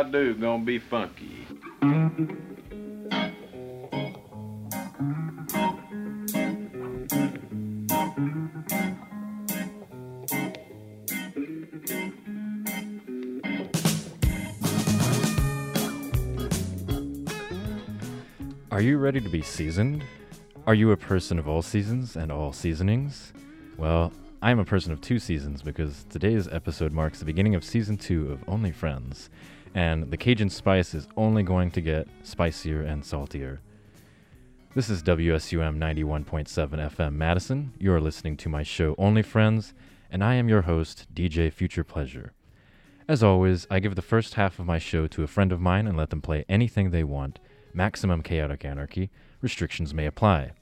I do gonna be funky. Are you ready to be seasoned? Are you a person of all seasons and all seasonings? Well, I am a person of two seasons because today's episode marks the beginning of season two of Only Friends, and the Cajun spice is only going to get spicier and saltier. This is WSUM 91.7 FM Madison. You are listening to my show Only Friends, and I am your host, DJ Future Pleasure. As always, I give the first half of my show to a friend of mine and let them play anything they want. Maximum chaotic anarchy. Restrictions may apply.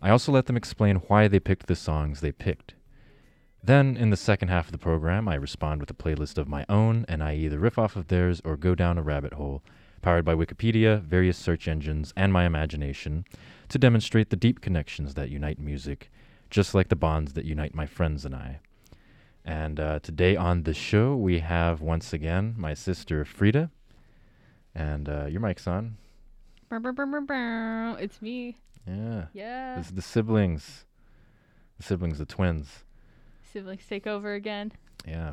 I also let them explain why they picked the songs they picked. Then, in the second half of the program, I respond with a playlist of my own, and I either riff off of theirs or go down a rabbit hole, powered by Wikipedia, various search engines, and my imagination, to demonstrate the deep connections that unite music, just like the bonds that unite my friends and I. And uh, today on the show, we have once again my sister Frida. And uh, your mic's on. It's me. Yeah. Yeah. This is the siblings. The siblings, the twins. Siblings take over again. Yeah.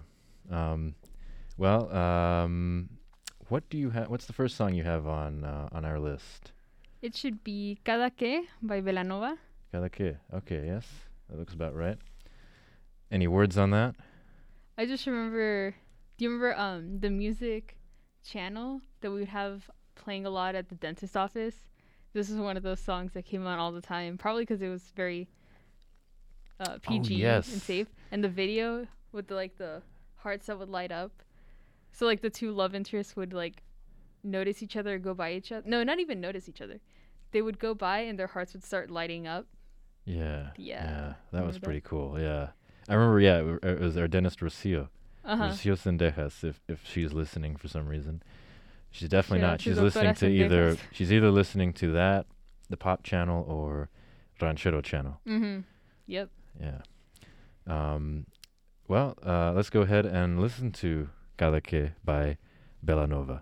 Um, well, um, what do you have? What's the first song you have on uh, on our list? It should be Cada Que by Belanova. Cada que. Okay, yes, that looks about right. Any words on that? I just remember. Do you remember um the music channel that we would have playing a lot at the dentist office? This is one of those songs that came on all the time. Probably because it was very uh, PG yes. and safe. And the video with the, like the hearts that would light up. So like the two love interests would like notice each other, go by each other. No, not even notice each other. They would go by and their hearts would start lighting up. Yeah. Yeah. that was Remember that? pretty cool. Yeah. I remember. Yeah, it, was our dentist Rocio. Uh huh. Rocio Sendejas. If if she's listening for some reason, she's definitely not. She's listening to either. She's either listening to that, the pop channel, or Ranchero channel. Mm-hmm. Yep. Yeah. Um, well, uh, let's go ahead and listen to Cada Que by Belanova.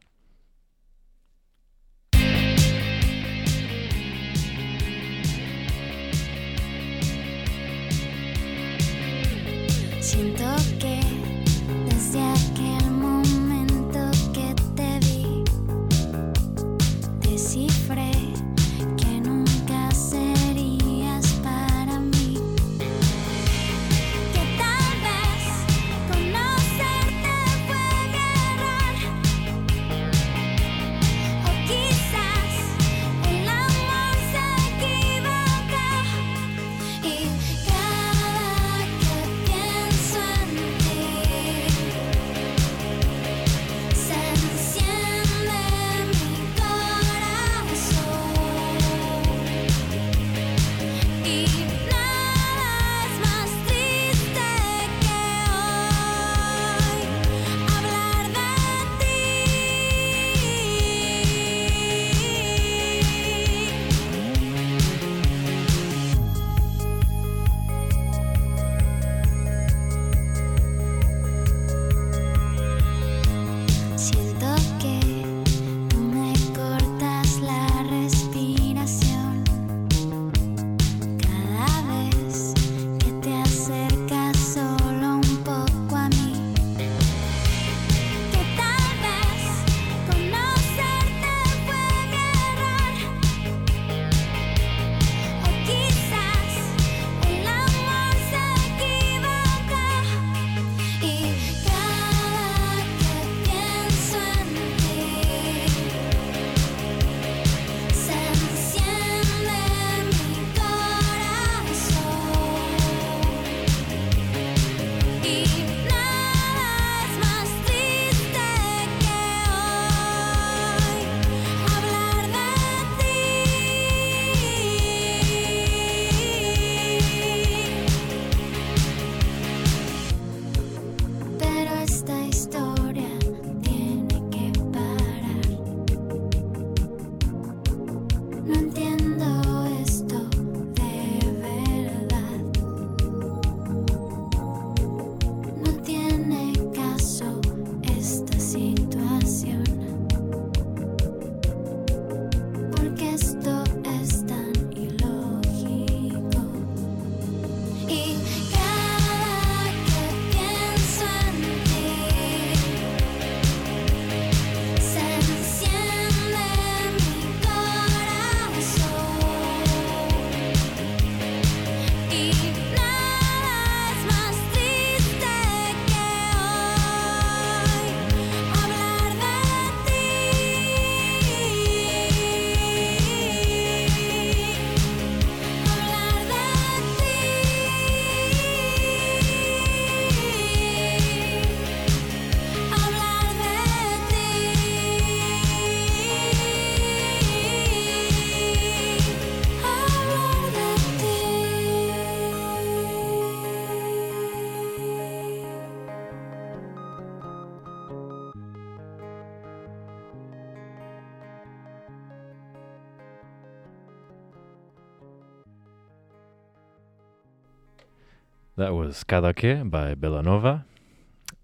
That was Cada Que by Belanova.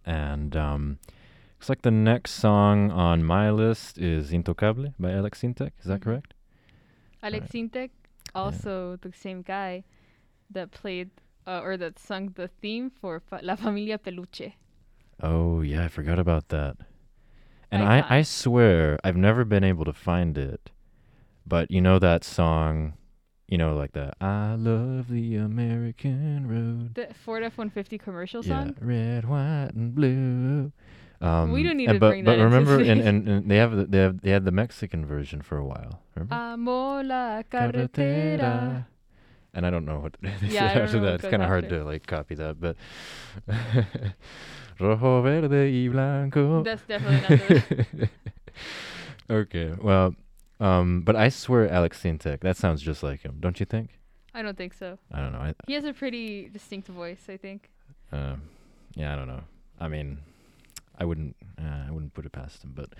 And um, looks like the next song on my list is Intocable by Alex Syntek. Is that Mhm. correct? Alex Syntek, also the same guy that played uh, or that sung the theme for Fa- La Familia Peluche. Oh, yeah, I forgot about that. And Icon. I, I swear I've never been able to find it. But you know that song, you know, like the I love the American road. The Ford F-150 commercial song? Yeah, red, white, and blue. Um, We don't need to but, bring but that into remember, and, and, and they have the, they have they had the Mexican version for a while. Remember? Amo la carretera. And I don't know what they Yeah, said after that. It's kind of hard to like copy that, but rojo, verde y blanco. That's definitely not okay, well, um, but I swear Alex Syntek. That sounds just like him, don't you think? I don't think so. I don't know. I, He has a pretty distinct voice, I think. Um, yeah, I don't know. I mean, I wouldn't, uh, I wouldn't put it past him, but,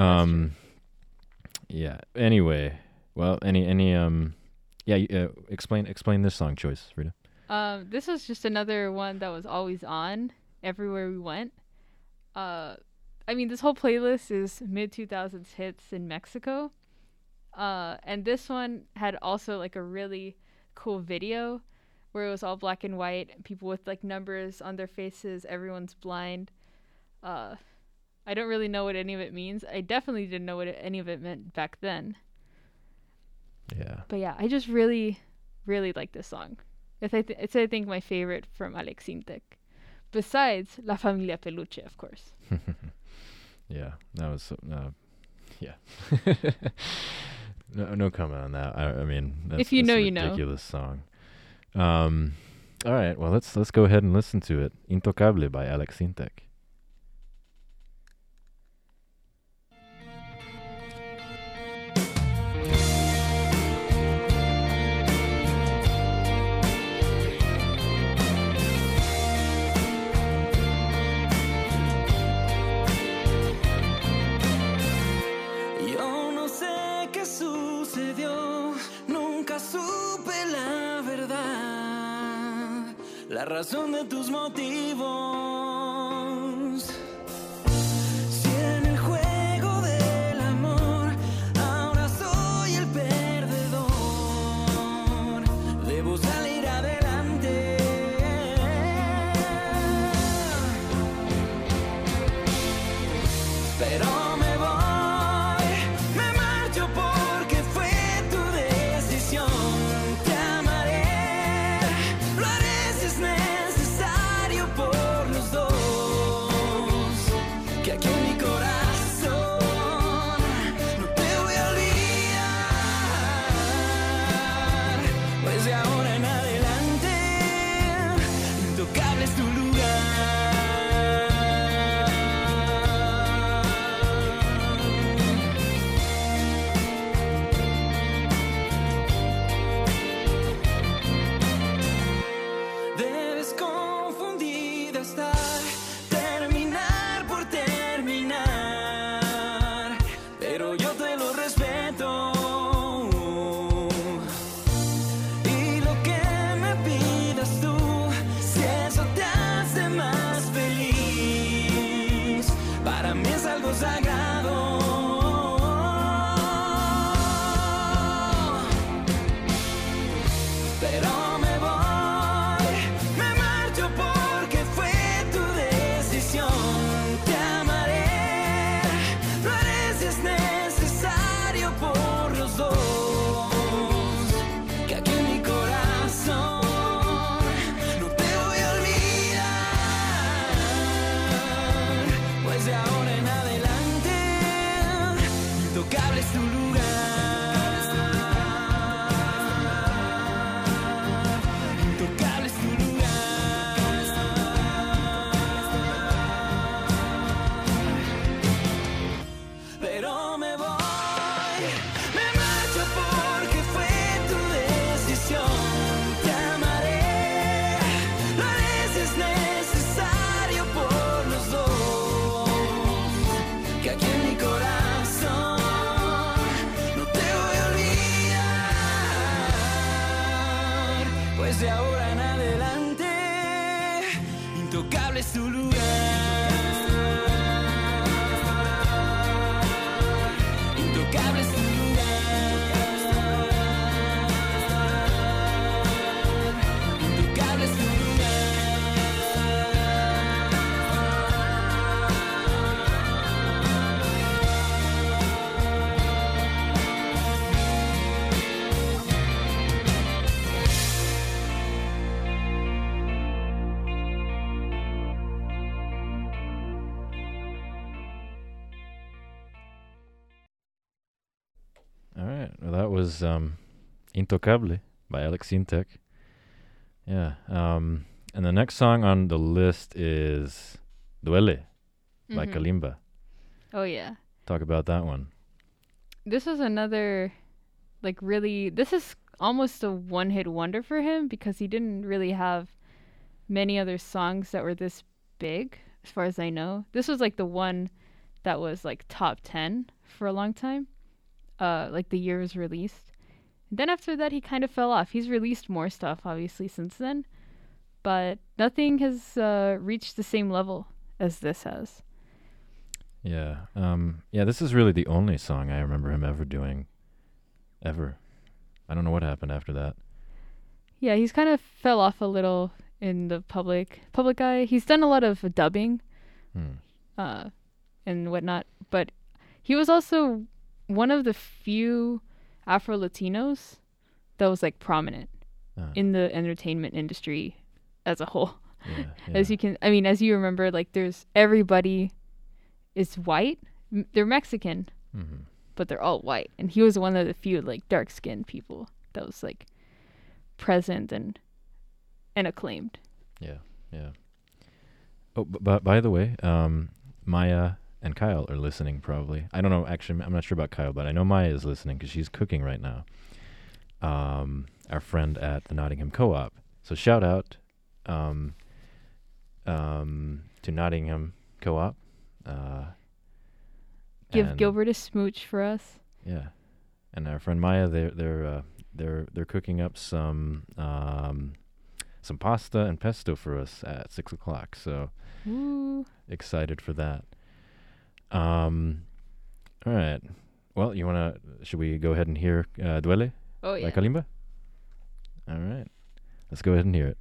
um, yeah. Anyway, well, any, any, um, yeah. Uh, explain, explain this song choice, Rita. Um, this was just another one that was always on everywhere we went. Uh, I mean, this whole playlist is mid 2000s hits in Mexico. Uh, and this one had also like a really cool video where it was all black and white, people with like numbers on their faces, everyone's blind. Uh, I don't really know what any of it means. I definitely didn't know what any of it meant back then. Yeah. But yeah, I just really, really like this song. It's I, th- it's I think my favorite from Alex Syntek. Besides La Familia Peluche, of course. yeah. That was, uh, yeah. no, no comment on that. I, I mean, that's, you know, a you know. ridiculous song. Um, all right. Well, let's let's go ahead and listen to it. Intocable by Alex Syntek. La razón de tus motivos. Was um, Intocable by Alex Syntek. Yeah. Um, and the next song on the list is Duele by Mhm. Kalimba. Oh yeah. Talk about that one. This was another like really this is almost a one hit wonder for him because he didn't really have many other songs that were this big as far as I know. This was like the one that was like top 10 for a long time. Uh like the year was released. And then after that he kind of fell off. He's released more stuff obviously since then, but nothing has uh reached the same level as this has. Yeah. Um, yeah, this is really the only song I remember him ever doing. Ever. I don't know what happened after that. Yeah, he's kind of fell off a little in the public public eye. He's done a lot of dubbing, Hmm. uh, and whatnot, but he was also one of the few Afro Latinos that was like prominent Ah, in the entertainment industry as a whole. yeah, As you can, I mean, as you remember, like there's everybody is white. M- They're Mexican, Mhm. but they're all white, and he was one of the few like dark skinned people that was like present and and acclaimed. Yeah, yeah. Oh, b- but by the way, um, Maya and Kyle are listening probably. I don't know. Actually, I'm not sure about Kyle, but I know Maya is listening because she's cooking right now. Um, our friend at the Nottingham Co-op. So shout out, um, um, to Nottingham Co-op. Uh, Give Gilbert a smooch for us. Yeah, and our friend Maya, they're they're uh, they're they're cooking up some um, some pasta and pesto for us at six o'clock. So Ooh. excited for that. Um, all right. Well, you wanna? Should we go ahead and hear uh, "Duele" Oh by. Kalimba? All right. Let's go ahead and hear it.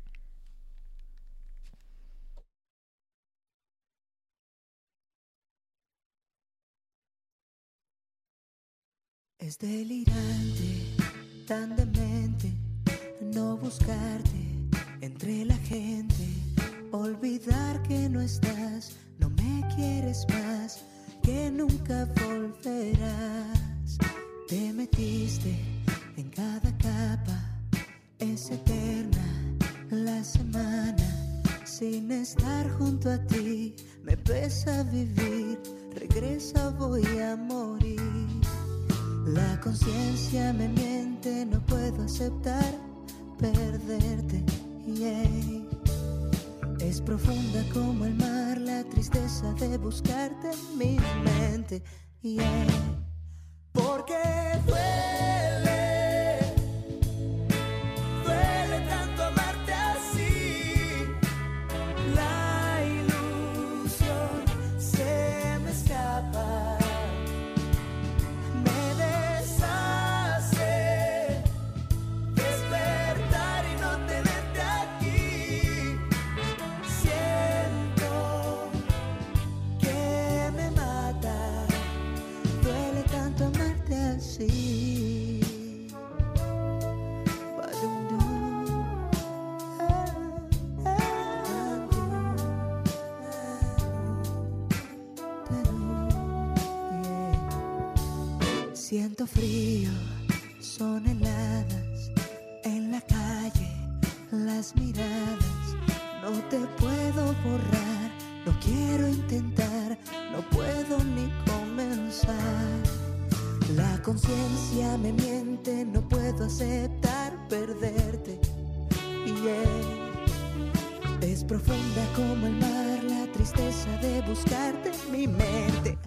Es delirante, tan demente, no buscarte entre la gente, olvidar que no estás, no me quieres más, que nunca volverás. Te metiste en cada capa, es eterna la semana, sin estar junto a ti, me pesa vivir, regresa voy a morir. La conciencia me miente, no puedo aceptar perderte. yeah. Es profunda como el mar, la tristeza de buscarte en mi mente. yeah. Porque duele, Siento frío, son heladas en la calle, las miradas. No te puedo borrar, no quiero intentar, no puedo ni comenzar. La conciencia me miente, no puedo aceptar perderte. Yeah. Es profunda como el mar, la tristeza de buscarte en mi mente.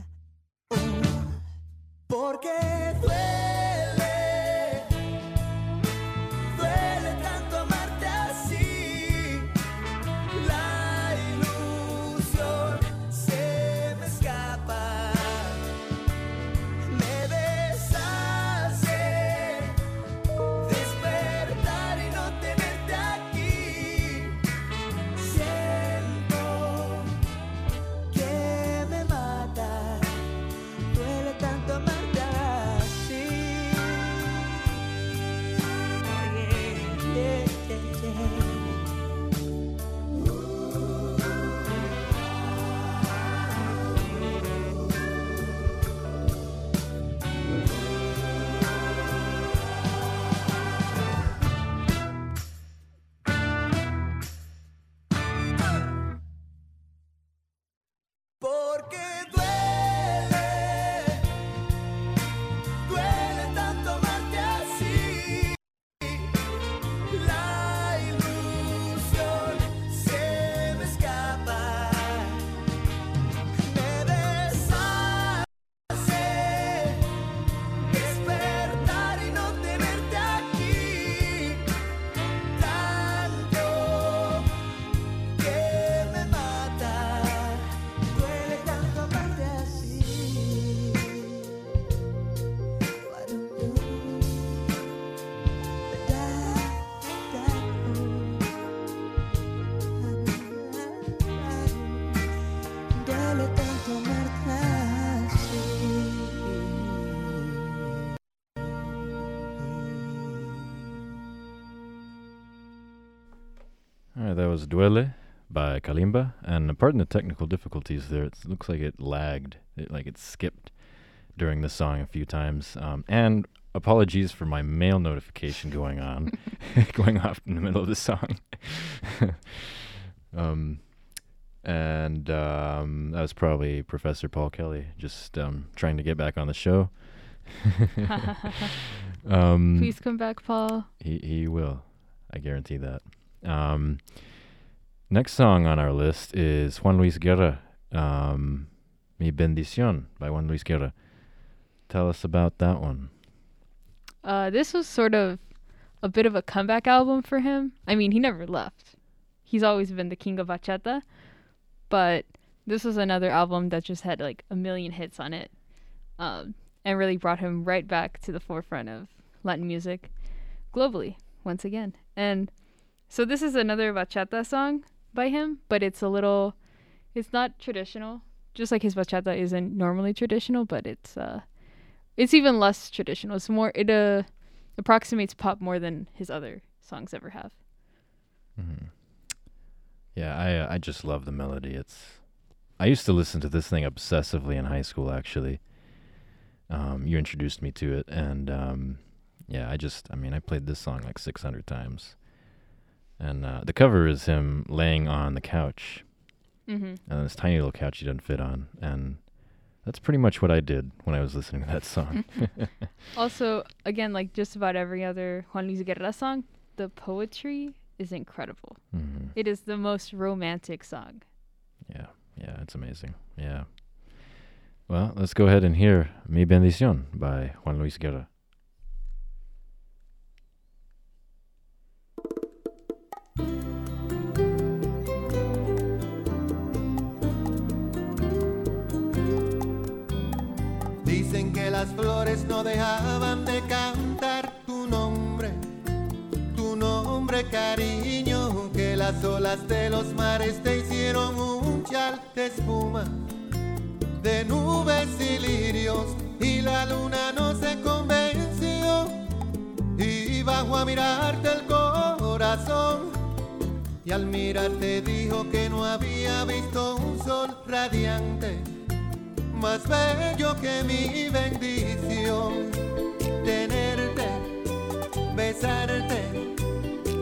Duele by Kalimba, and pardon the technical difficulties there. It looks like it lagged, it, like it skipped during the song a few times. Um, and apologies for my mail notification going on, going off in the middle of the song. um, and um, that was probably Professor Paul Kelly just um, trying to get back on the show. um, Please come back, Paul. he he will. I guarantee that. Um, next song on our list is Juan Luis Guerra, um, Mi Bendición by Juan Luis Guerra. Tell us about that one. Uh, this was sort of a bit of a comeback album for him. I mean, he never left. He's always been the king of bachata, but this was another album that just had like a million hits on it, um, and really brought him right back to the forefront of Latin music globally once again. And so this is another bachata song by him, but it's a little, it's not traditional. Just like his bachata isn't normally traditional, but it's uh, it's even less traditional. It's more it uh approximates pop more than his other songs ever have. Mm-hmm. Yeah, I uh, I just love the melody. It's I used to listen to this thing obsessively in high school. Actually, um, you introduced me to it, and um, yeah, I just I mean I played this song like 600 times, and uh, the cover is him laying on the couch, Mm-hmm. and this tiny little couch he doesn't fit on, and that's pretty much what I did when I was listening to that song. Also, again, like just about every other Juan Luis Guerra song, the poetry is incredible. hmm It is the most romantic song. Yeah, yeah, it's amazing. Yeah. Well, let's go ahead and hear Mi Bendición by Juan Luis Guerra. Dicen que las flores no dejaban de cantar tu nombre, tu nombre cariño, que las olas de los mares te hicieron un chal de espuma, de nubes y lirios, y la luna no se convenció, y bajó a mirarte el corazón. Y al mirarte dijo que no había visto un sol radiante más bello que mi bendición. Tenerte, besarte,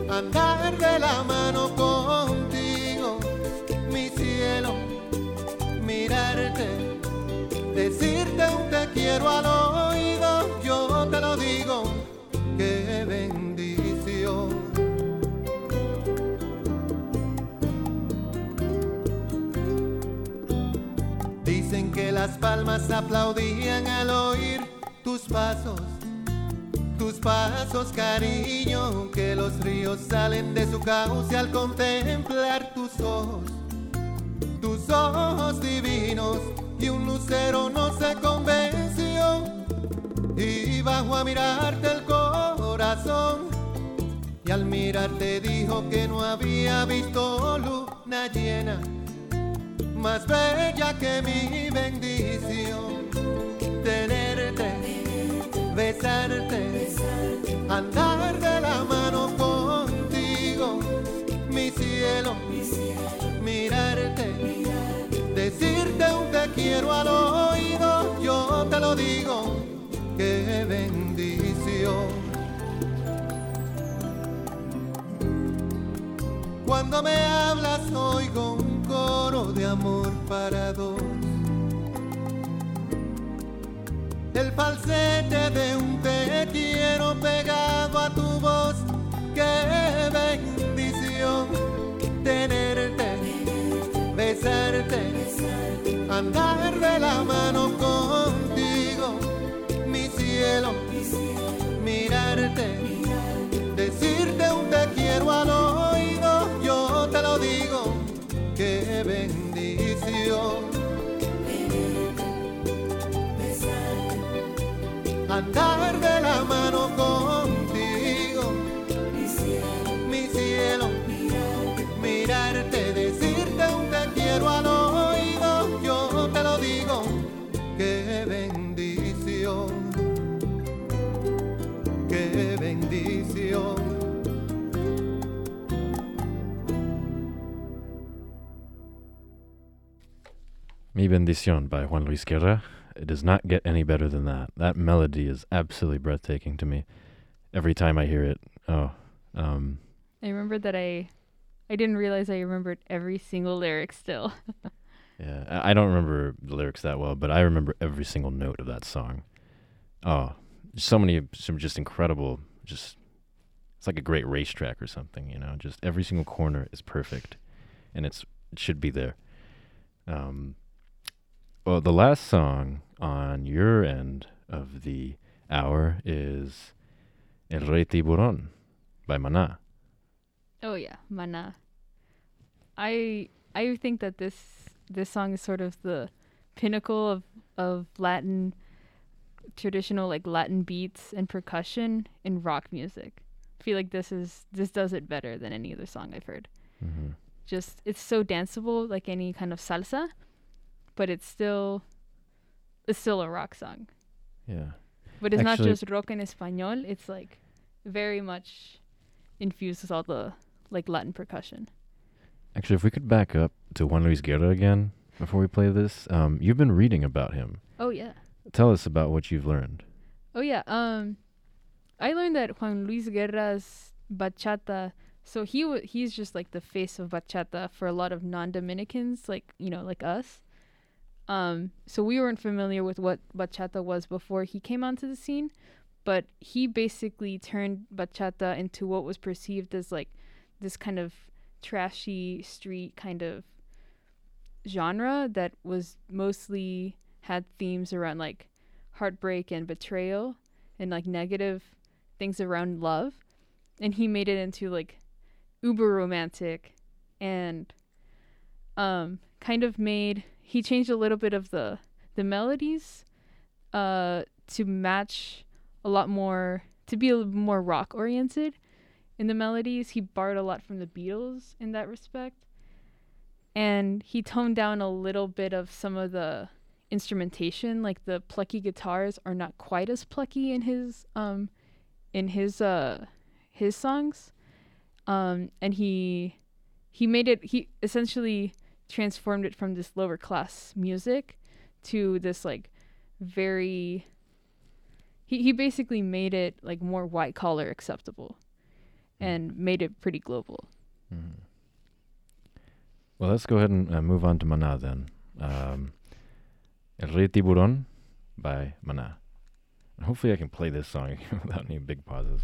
andar de la mano contigo, mi cielo, mirarte, decirte un te quiero oído, palmas aplaudían al oír tus pasos, tus pasos cariño, que los ríos salen de su cauce al contemplar tus ojos, tus ojos divinos, y un lucero no se convenció, y bajó a mirarte el corazón, y al mirarte dijo que no había visto luna llena más bella que mi bendición. Tenerte, besarte, andar de la mano contigo, mi cielo, mirarte, decirte un te quiero al oído, yo te lo digo, qué bendición. Cuando me hablas oigo un coro de amor para dos. El falsete de un te quiero pegado a tu voz. Qué bendición tenerte, besarte, andar de la mano contigo, mi cielo, mirarte, decirte un te quiero al yo te lo digo, qué bendición. Andar Bendición by Juan Luis Guerra. It does not get any better than that. That melody is absolutely breathtaking to me. Every time I hear it, oh, um, I remember that I, I didn't realize I remembered every single lyric still. yeah. I I don't remember the lyrics that well, but I remember every single note of that song. Oh, so many, some just incredible, just it's like a great racetrack or something, you know. Just every single corner is perfect, and it's it should be there. Um, well, the last song on your end of the hour is El Rey Tiburón by Maná. Oh yeah, Mana. I I think that this this song is sort of the pinnacle of of Latin traditional like Latin beats and percussion in rock music. I feel like this is this does it better than any other song I've heard. Mm-hmm. Just it's so danceable like any kind of salsa, but it's still it's still a rock song. Yeah. But it's Actually- not just rock en español, it's like very much infused with all the like Latin percussion. Actually, if we could back up to Juan Luis Guerra again before we play this, um, you've been reading about him. Oh yeah. Tell us about what you've learned. Oh yeah. Um, I learned that Juan Luis Guerra's bachata. So he w- he's just like the face of bachata for a lot of non-Dominicans, like you know, like us. Um, so we weren't familiar with what bachata was before he came onto the scene, but he basically turned bachata into what was perceived as like this kind of trashy street kind of genre that was mostly had themes around like heartbreak and betrayal and like negative things around love. And he made it into like uber romantic and um kind of made he changed a little bit of the the melodies uh to match a lot more to be a little more rock oriented in the melodies. He borrowed a lot from the Beatles in that respect. And he toned down a little bit of some of the instrumentation like the plucky guitars are not quite as plucky in his um in his uh his songs. Um and he he made it he essentially transformed it from this lower class music to this like very he he basically made it like more white collar acceptable and made it pretty global Mm-hmm. Well, let's go ahead and uh, move on to Maná then. Um, El Rey Tiburón by Maná. And hopefully I can play this song without any big pauses.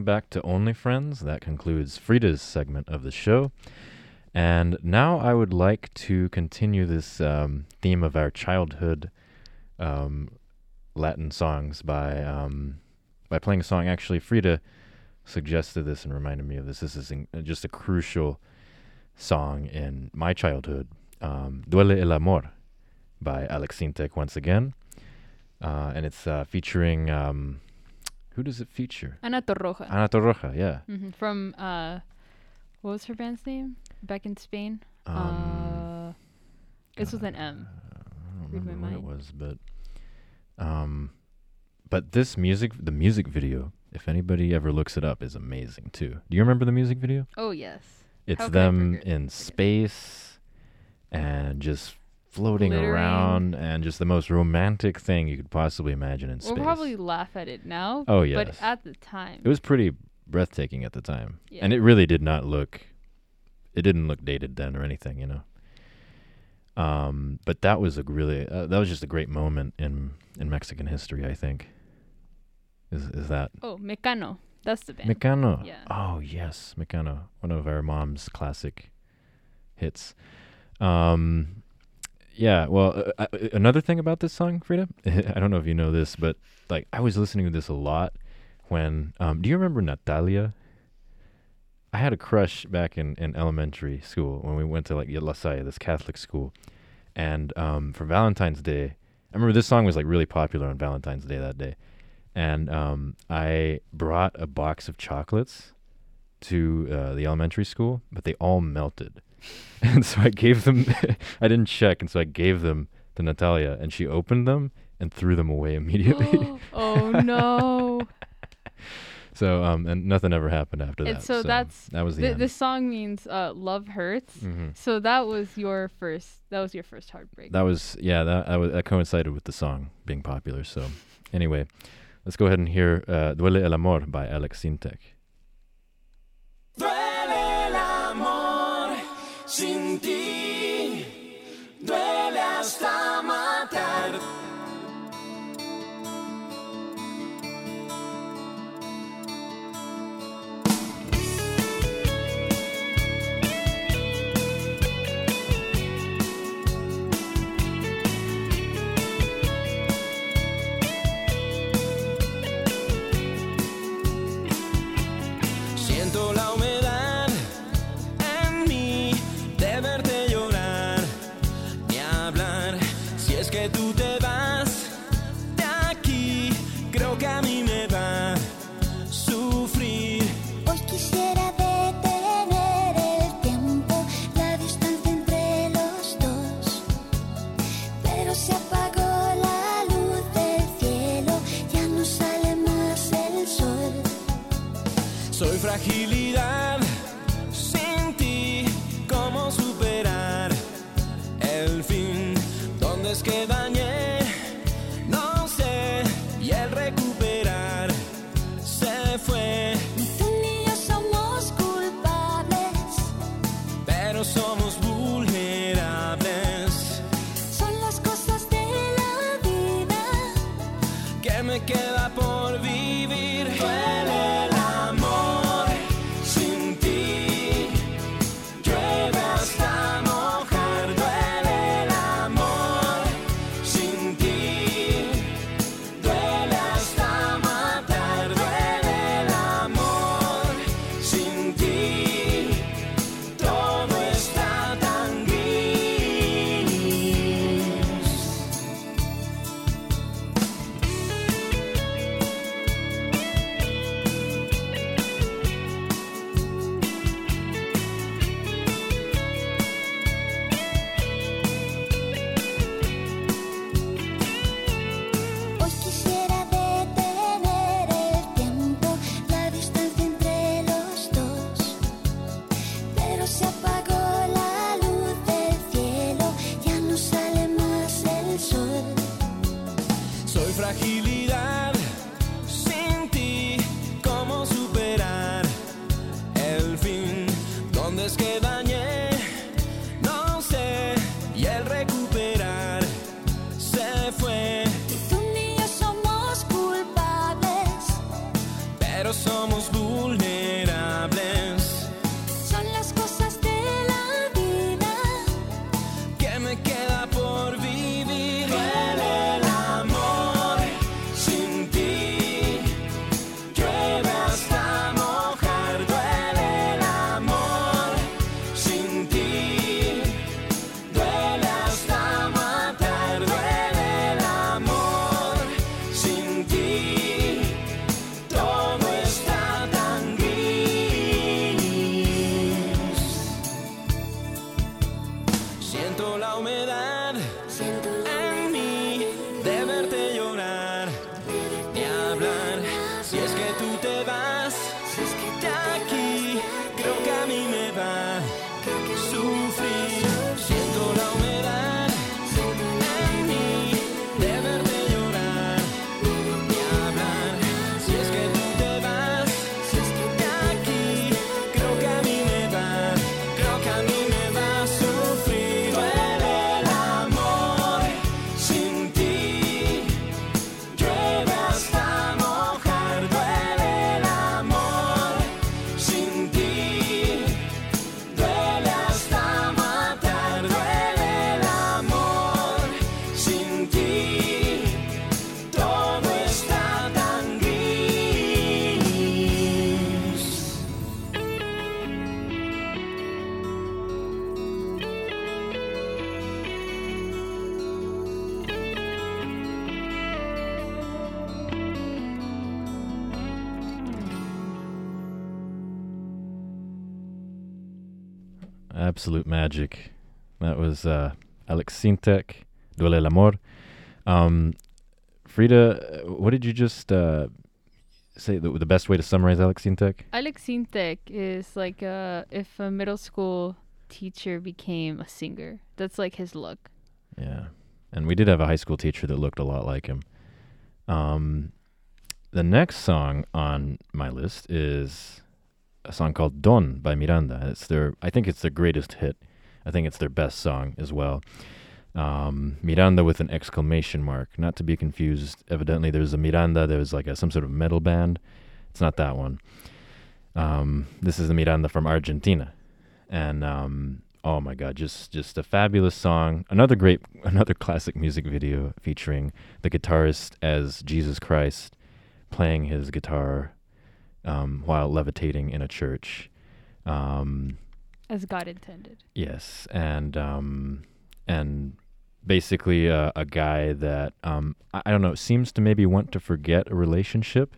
Welcome back to Only Friends. That concludes Frida's segment of the show. And now I would like to continue this um, theme of our childhood um, Latin songs by um, by playing a song. Actually, Frida suggested this and reminded me of this. This is in, uh, just a crucial song in my childhood. Um, Duele el amor by Alex Syntek once again, uh, and it's uh, featuring um, who does it feature? Ana Torroja. Ana Torroja, yeah. hmm From uh, what was her band's name? Back in Spain. Um, uh, this was an M. I don't read remember what it was, but um, but this music, the music video, if anybody ever looks it up, is amazing too. Do you remember the music video? Oh yes. It's How them in space and just floating Glittering. around and just the most romantic thing you could possibly imagine in We'll space. probably laugh at it now. Oh, But at the time, it was pretty breathtaking at the time, Yeah. and it really did not look. It didn't look dated then or anything, you know. Um, but that was a really uh, that was just a great moment in in Mexican history. I think. Is is that oh Mecano. That's the band. Mecano? Yeah. Oh yes, Mecano, one of our mom's classic hits. Um, yeah. Well, uh, uh, another thing about this song, Frida, I don't know if you know this, but like I was listening to this a lot when. Um, do you remember Natalia? I had a crush back in, in elementary school when we went to like La Salle, this Catholic school, and um, for Valentine's Day, I remember this song was like really popular on Valentine's Day that day, and um, I brought a box of chocolates to uh, the elementary school, but they all melted, and so I gave them. I didn't check, and so I gave them to Natalia, and she opened them and threw them away immediately. oh no. so um, and nothing ever happened after And that. so that's- that was the Th- this song means uh, love hurts. Mhm. So that was your first. That was your first heartbreak. That was yeah. That that, was, that coincided with the song being popular. So anyway, let's go ahead and hear uh, "Duele el amor" by Alex Syntek. Sin absolute magic. That was uh, Alex Syntek, Duele el Amor. Um, Frida, uh, what did you just uh, say? The, the best way to summarize Alex Syntek? Alex Syntek is like uh, if a middle school teacher became a singer. That's like his look. Yeah. And we did have a high school teacher that looked a lot like him. Um, the next song on my list is a song called Don by Miranda. It's their, I think it's their greatest hit. I think it's their best song as well. Um, Miranda with an exclamation mark, not to be confused. Evidently, there's a Miranda. There's like a, some sort of metal band. It's not that one. Um, this is the Miranda from Argentina, and um, oh my god, just just a fabulous song. Another great, another classic music video featuring the guitarist as Jesus Christ playing his guitar um, while levitating in a church. Um, As God intended. Yes, and um, and basically uh, a guy that um, I, I don't know seems to maybe want to forget a relationship,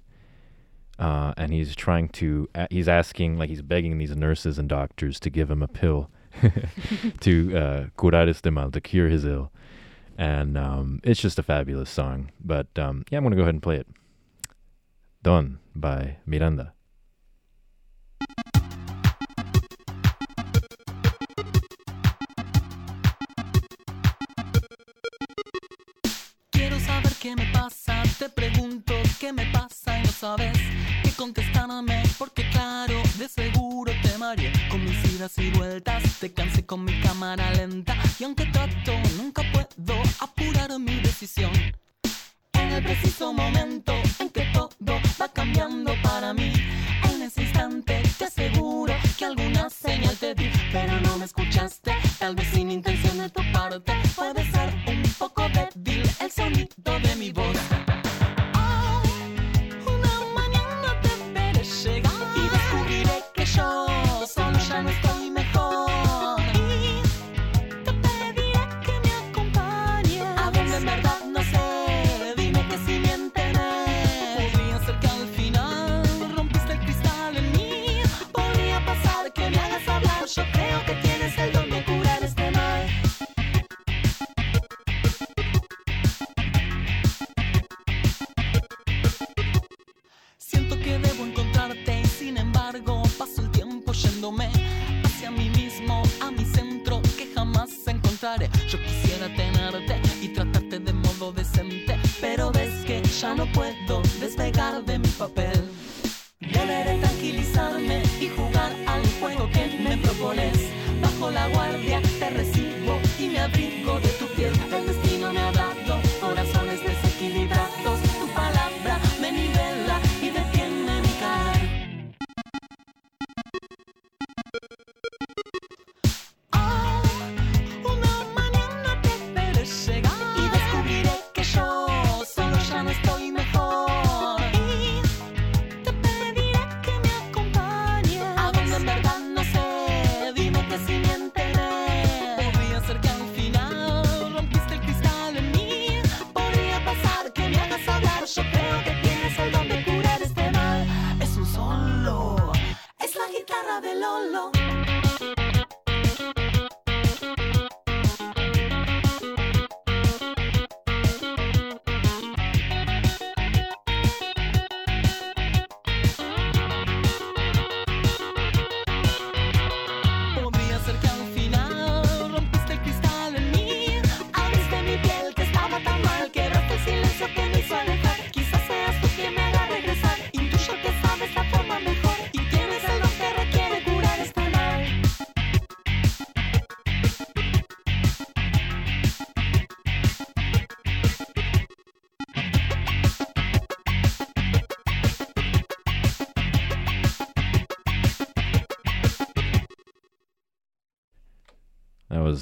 uh, and he's trying to a- he's asking like he's begging these nurses and doctors to give him a pill to uh, curar este mal to cure his ill, and um, it's just a fabulous song. But um, yeah, I'm gonna go ahead and play it. Don by Miranda. Quiero saber qué me pasa, te pregunto qué me pasa y no sabes qué contestarme, porque claro, de seguro te mareé con mis idas y vueltas, te cansé con mi cámara lenta y aunque trato, nunca puedo apurar mi decisión. El preciso momento en que todo va cambiando para mí, en ese instante te aseguro que alguna señal te di, pero no me escuchaste, tal vez sin intención de tu parte, puede ser un poco débil el sonido de mi voz.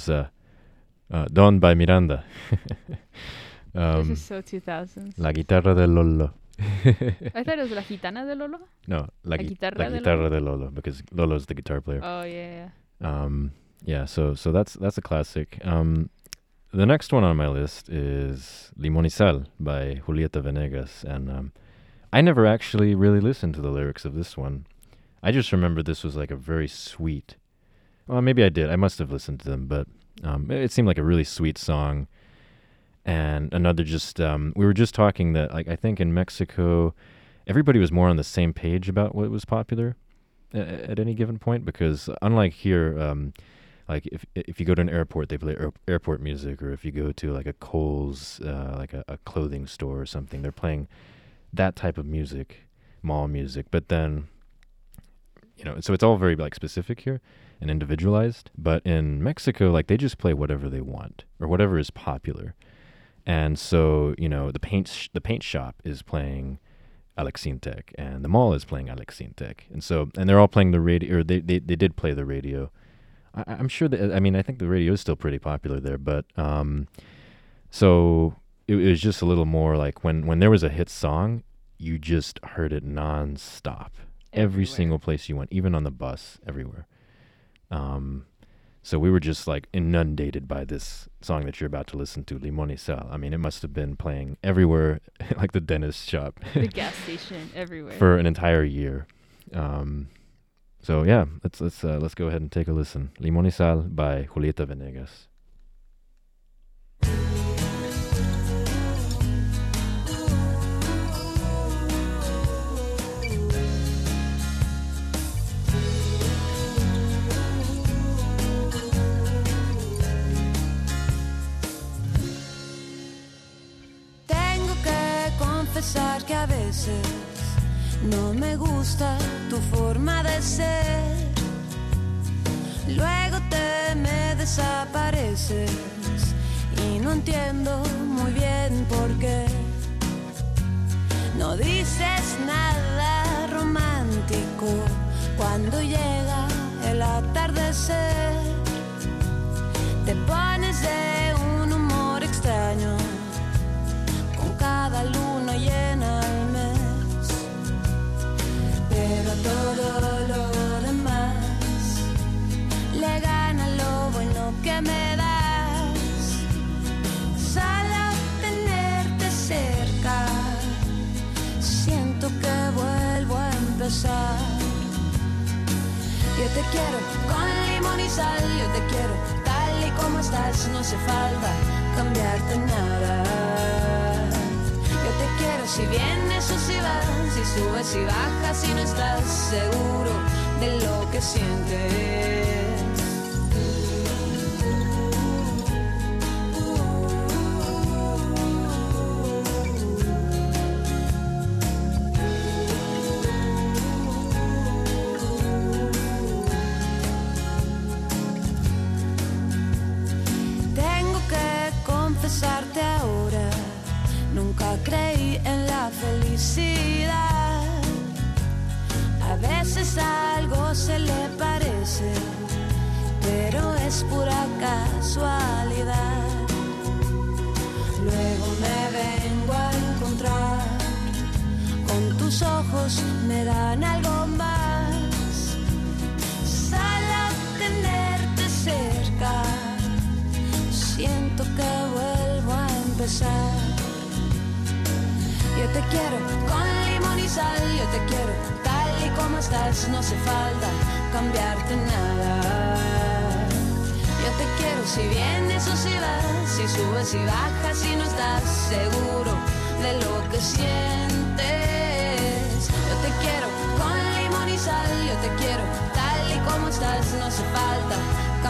Was uh, uh, Don by Miranda. um, this is so 2000s. La guitarra de Lolo. I thought it was La Gitana de Lolo. no, La, La gui- guitarra la de guitarra de Lolo because Lolo's the guitar player. Oh, yeah, yeah. Um, yeah, so so that's that's a classic. Um, the next one on my list is Sal by Julieta Venegas, and um, I never actually really listened to the lyrics of this one. I just remember this was like a very sweet Well, maybe I did. I must have listened to them, but um, it seemed like a really sweet song. And another just um, we were just talking that like I think in Mexico, everybody was more on the same page about what was popular a- at any given point because unlike here, um, like if if you go to an airport, they play air- airport music, or if you go to like a Kohl's, uh, like a, a clothing store or something, they're playing that type of music, mall music. But then, you know, so it's all very like specific here and individualized. But in Mexico, like they just play whatever they want or whatever is popular. And so, you know, the paint sh- the paint shop is playing Alex Syntek and the mall is playing Alex Syntek. And so and they're all playing the radio or they they, they did play the radio. I, I'm sure that I mean I think the radio is still pretty popular there, but um so it, it was just a little more like when when there was a hit song, you just heard it nonstop. Every Everywhere. single place you went, even on the bus, everywhere. Um, so we were just like inundated by this song that you're about to listen to, Limon y Sal. I mean, it must have been playing everywhere, like the dentist shop, the gas station everywhere. for an entire year. Um, so yeah, let's let's uh, let's go ahead and take a listen. Limon y Sal by Julieta Venegas. Confesar que a veces no me gusta tu forma de ser. Luego te me desapareces y no entiendo muy bien por qué. No dices nada romántico cuando llega el atardecer. Te pones cada luna llena al mes. Pero todo lo demás le gana lo bueno que me das. Solo tenerte cerca, siento que vuelvo a empezar. Yo te quiero con limón y sal, yo te quiero tal y como estás, no hace falta cambiarte nada. Si vienes o si vas, si subes y bajas y no estás seguro de lo que sientes.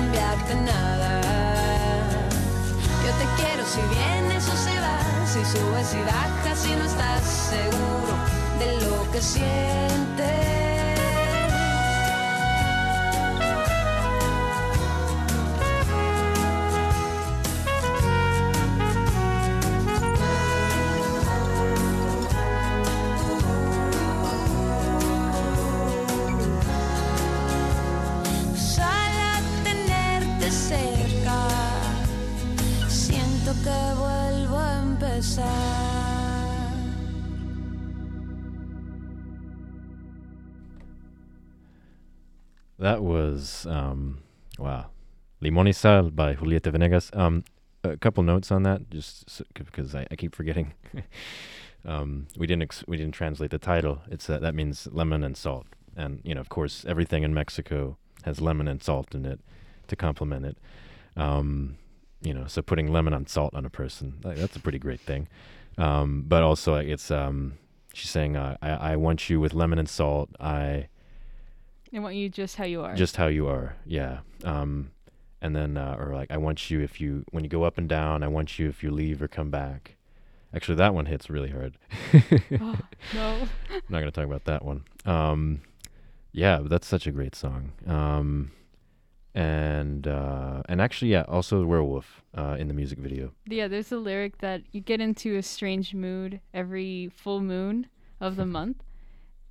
Cambiarte nada. Yo te quiero si vienes o si vas, si subes y bajas y no estás seguro de lo que sientes. Was um, wow, Limon y Sal by Julieta Venegas. Um, a couple notes on that, just because I, I keep forgetting. um, we didn't ex- we didn't translate the title. It's uh, that means lemon and salt, and you know, of course, everything in Mexico has lemon and salt in it to complement it. Um, you know, so putting lemon on salt on a person, like, that's a pretty great thing. Um, but also, it's um, she's saying, uh, I, I want you with lemon and salt. I I want you just how you are. just how you are. Yeah. Um, and then, uh, or like, I want you if you when you go up and down. I want you if you leave or come back. Actually, that one hits really hard. oh, no. I'm not gonna talk about that one. Um, yeah, that's such a great song. Um, and uh, and actually, yeah, also werewolf uh, in the music video. Yeah, there's a lyric that you get into a strange mood every full moon of the month,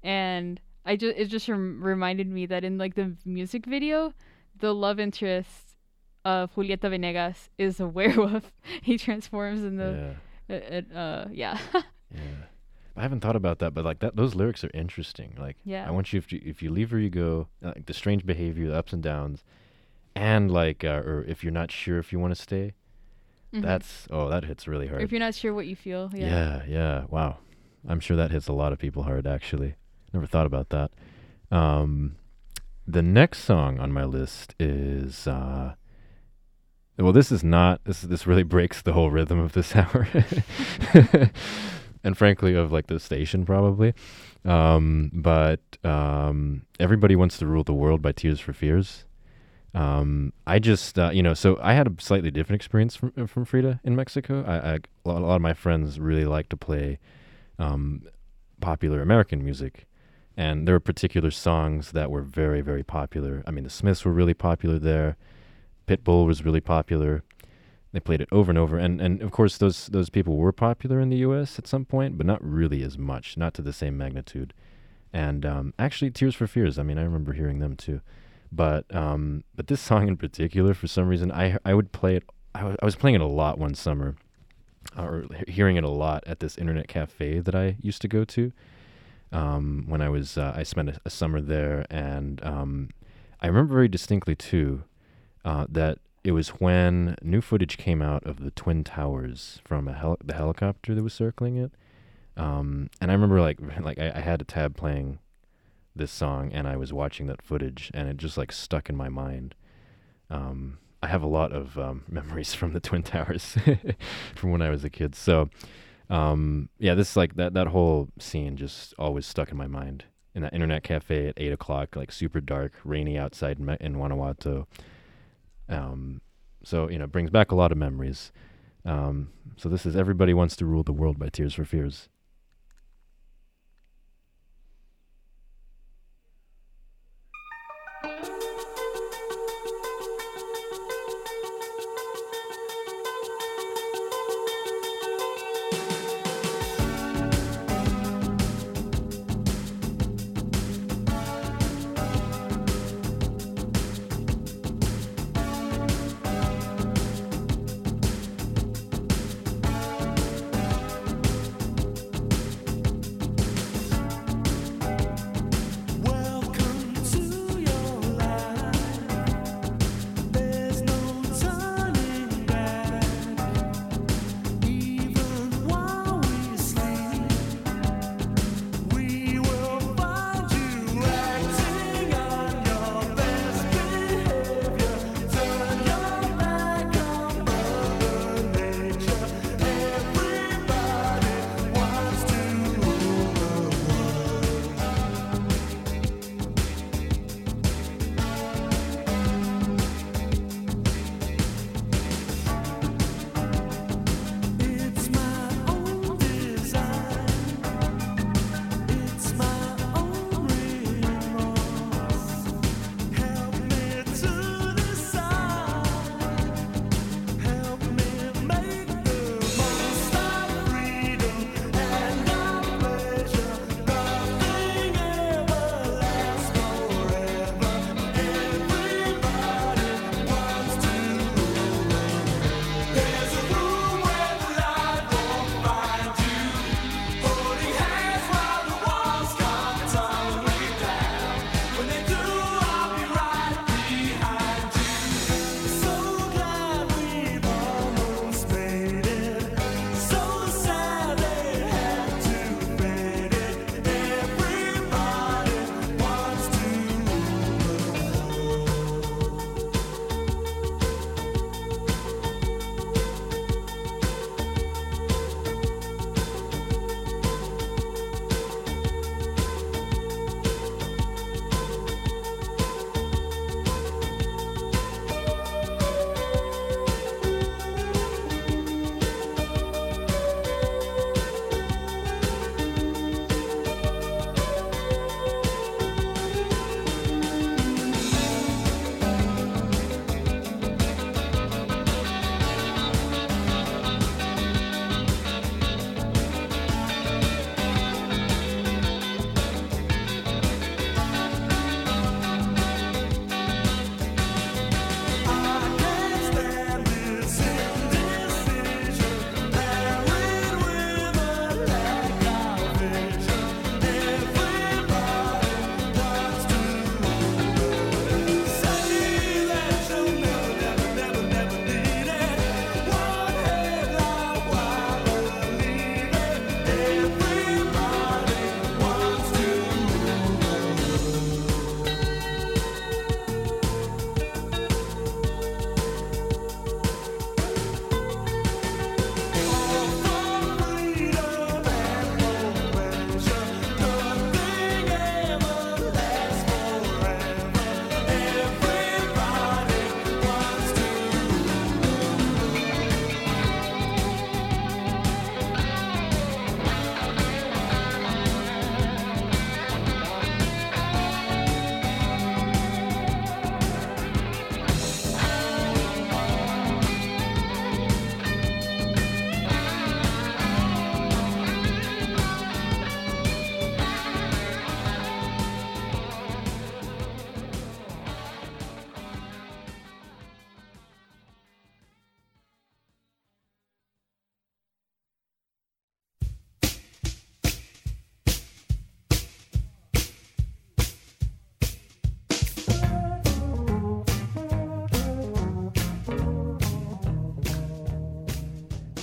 and I just it just rem- reminded me that in like the music video, the love interest of Julieta Venegas is a werewolf. he transforms in the yeah, uh, uh yeah yeah. I haven't thought about that, but like that, those lyrics are interesting. Like, Yeah. I want you if you if you leave or you go, like the strange behavior, the ups and downs, and like, uh, or if you're not sure if you want to stay, Mhm. that's oh, that hits really Or hard. if you're not sure what you feel, yeah. Yeah, yeah. Wow. I'm sure that hits a lot of people hard actually. Never thought about that. Um the next song on my list is uh well this is not this this really breaks the whole rhythm of this hour. and frankly of like the station probably. Um but um Everybody Wants to Rule the World by Tears for Fears. Um, I just, uh, you know, so I had a slightly different experience from uh, from Frida in Mexico. I, I a lot of my friends really like to play um, popular American music, and there were particular songs that were very very popular. I mean, the Smiths were really popular there. Pitbull was really popular. They played it over and over, and and of course those those people were popular in the U.S. at some point, but not really as much, not to the same magnitude. And um, actually, Tears for Fears. I mean, I remember hearing them too but um but this song in particular for some reason i i would play it i was, playing it a lot one summer or hearing it a lot at this internet cafe that i used to go to um when i was uh, i spent a, a summer there and um i remember very distinctly too uh that it was when new footage came out of the twin towers from a hel- the helicopter that was circling it um and i remember like like i, I had a tab playing this song and I was watching that footage and it just like stuck in my mind. Um, I have a lot of um, memories from the Twin Towers from when I was a kid. So, um, yeah, this like that that whole scene just always stuck in my mind. In that internet cafe at eight o'clock, like super dark, rainy outside in, in Guanajuato. Um, so you know, brings back a lot of memories. Um, so this is "Everybody Wants to Rule the World" by Tears for Fears.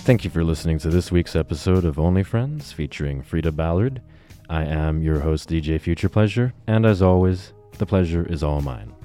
Thank you for listening to this week's episode of Only Friends featuring Frida Ballard. I am your host, DJ Future Pleasure, and as always, the pleasure is all mine.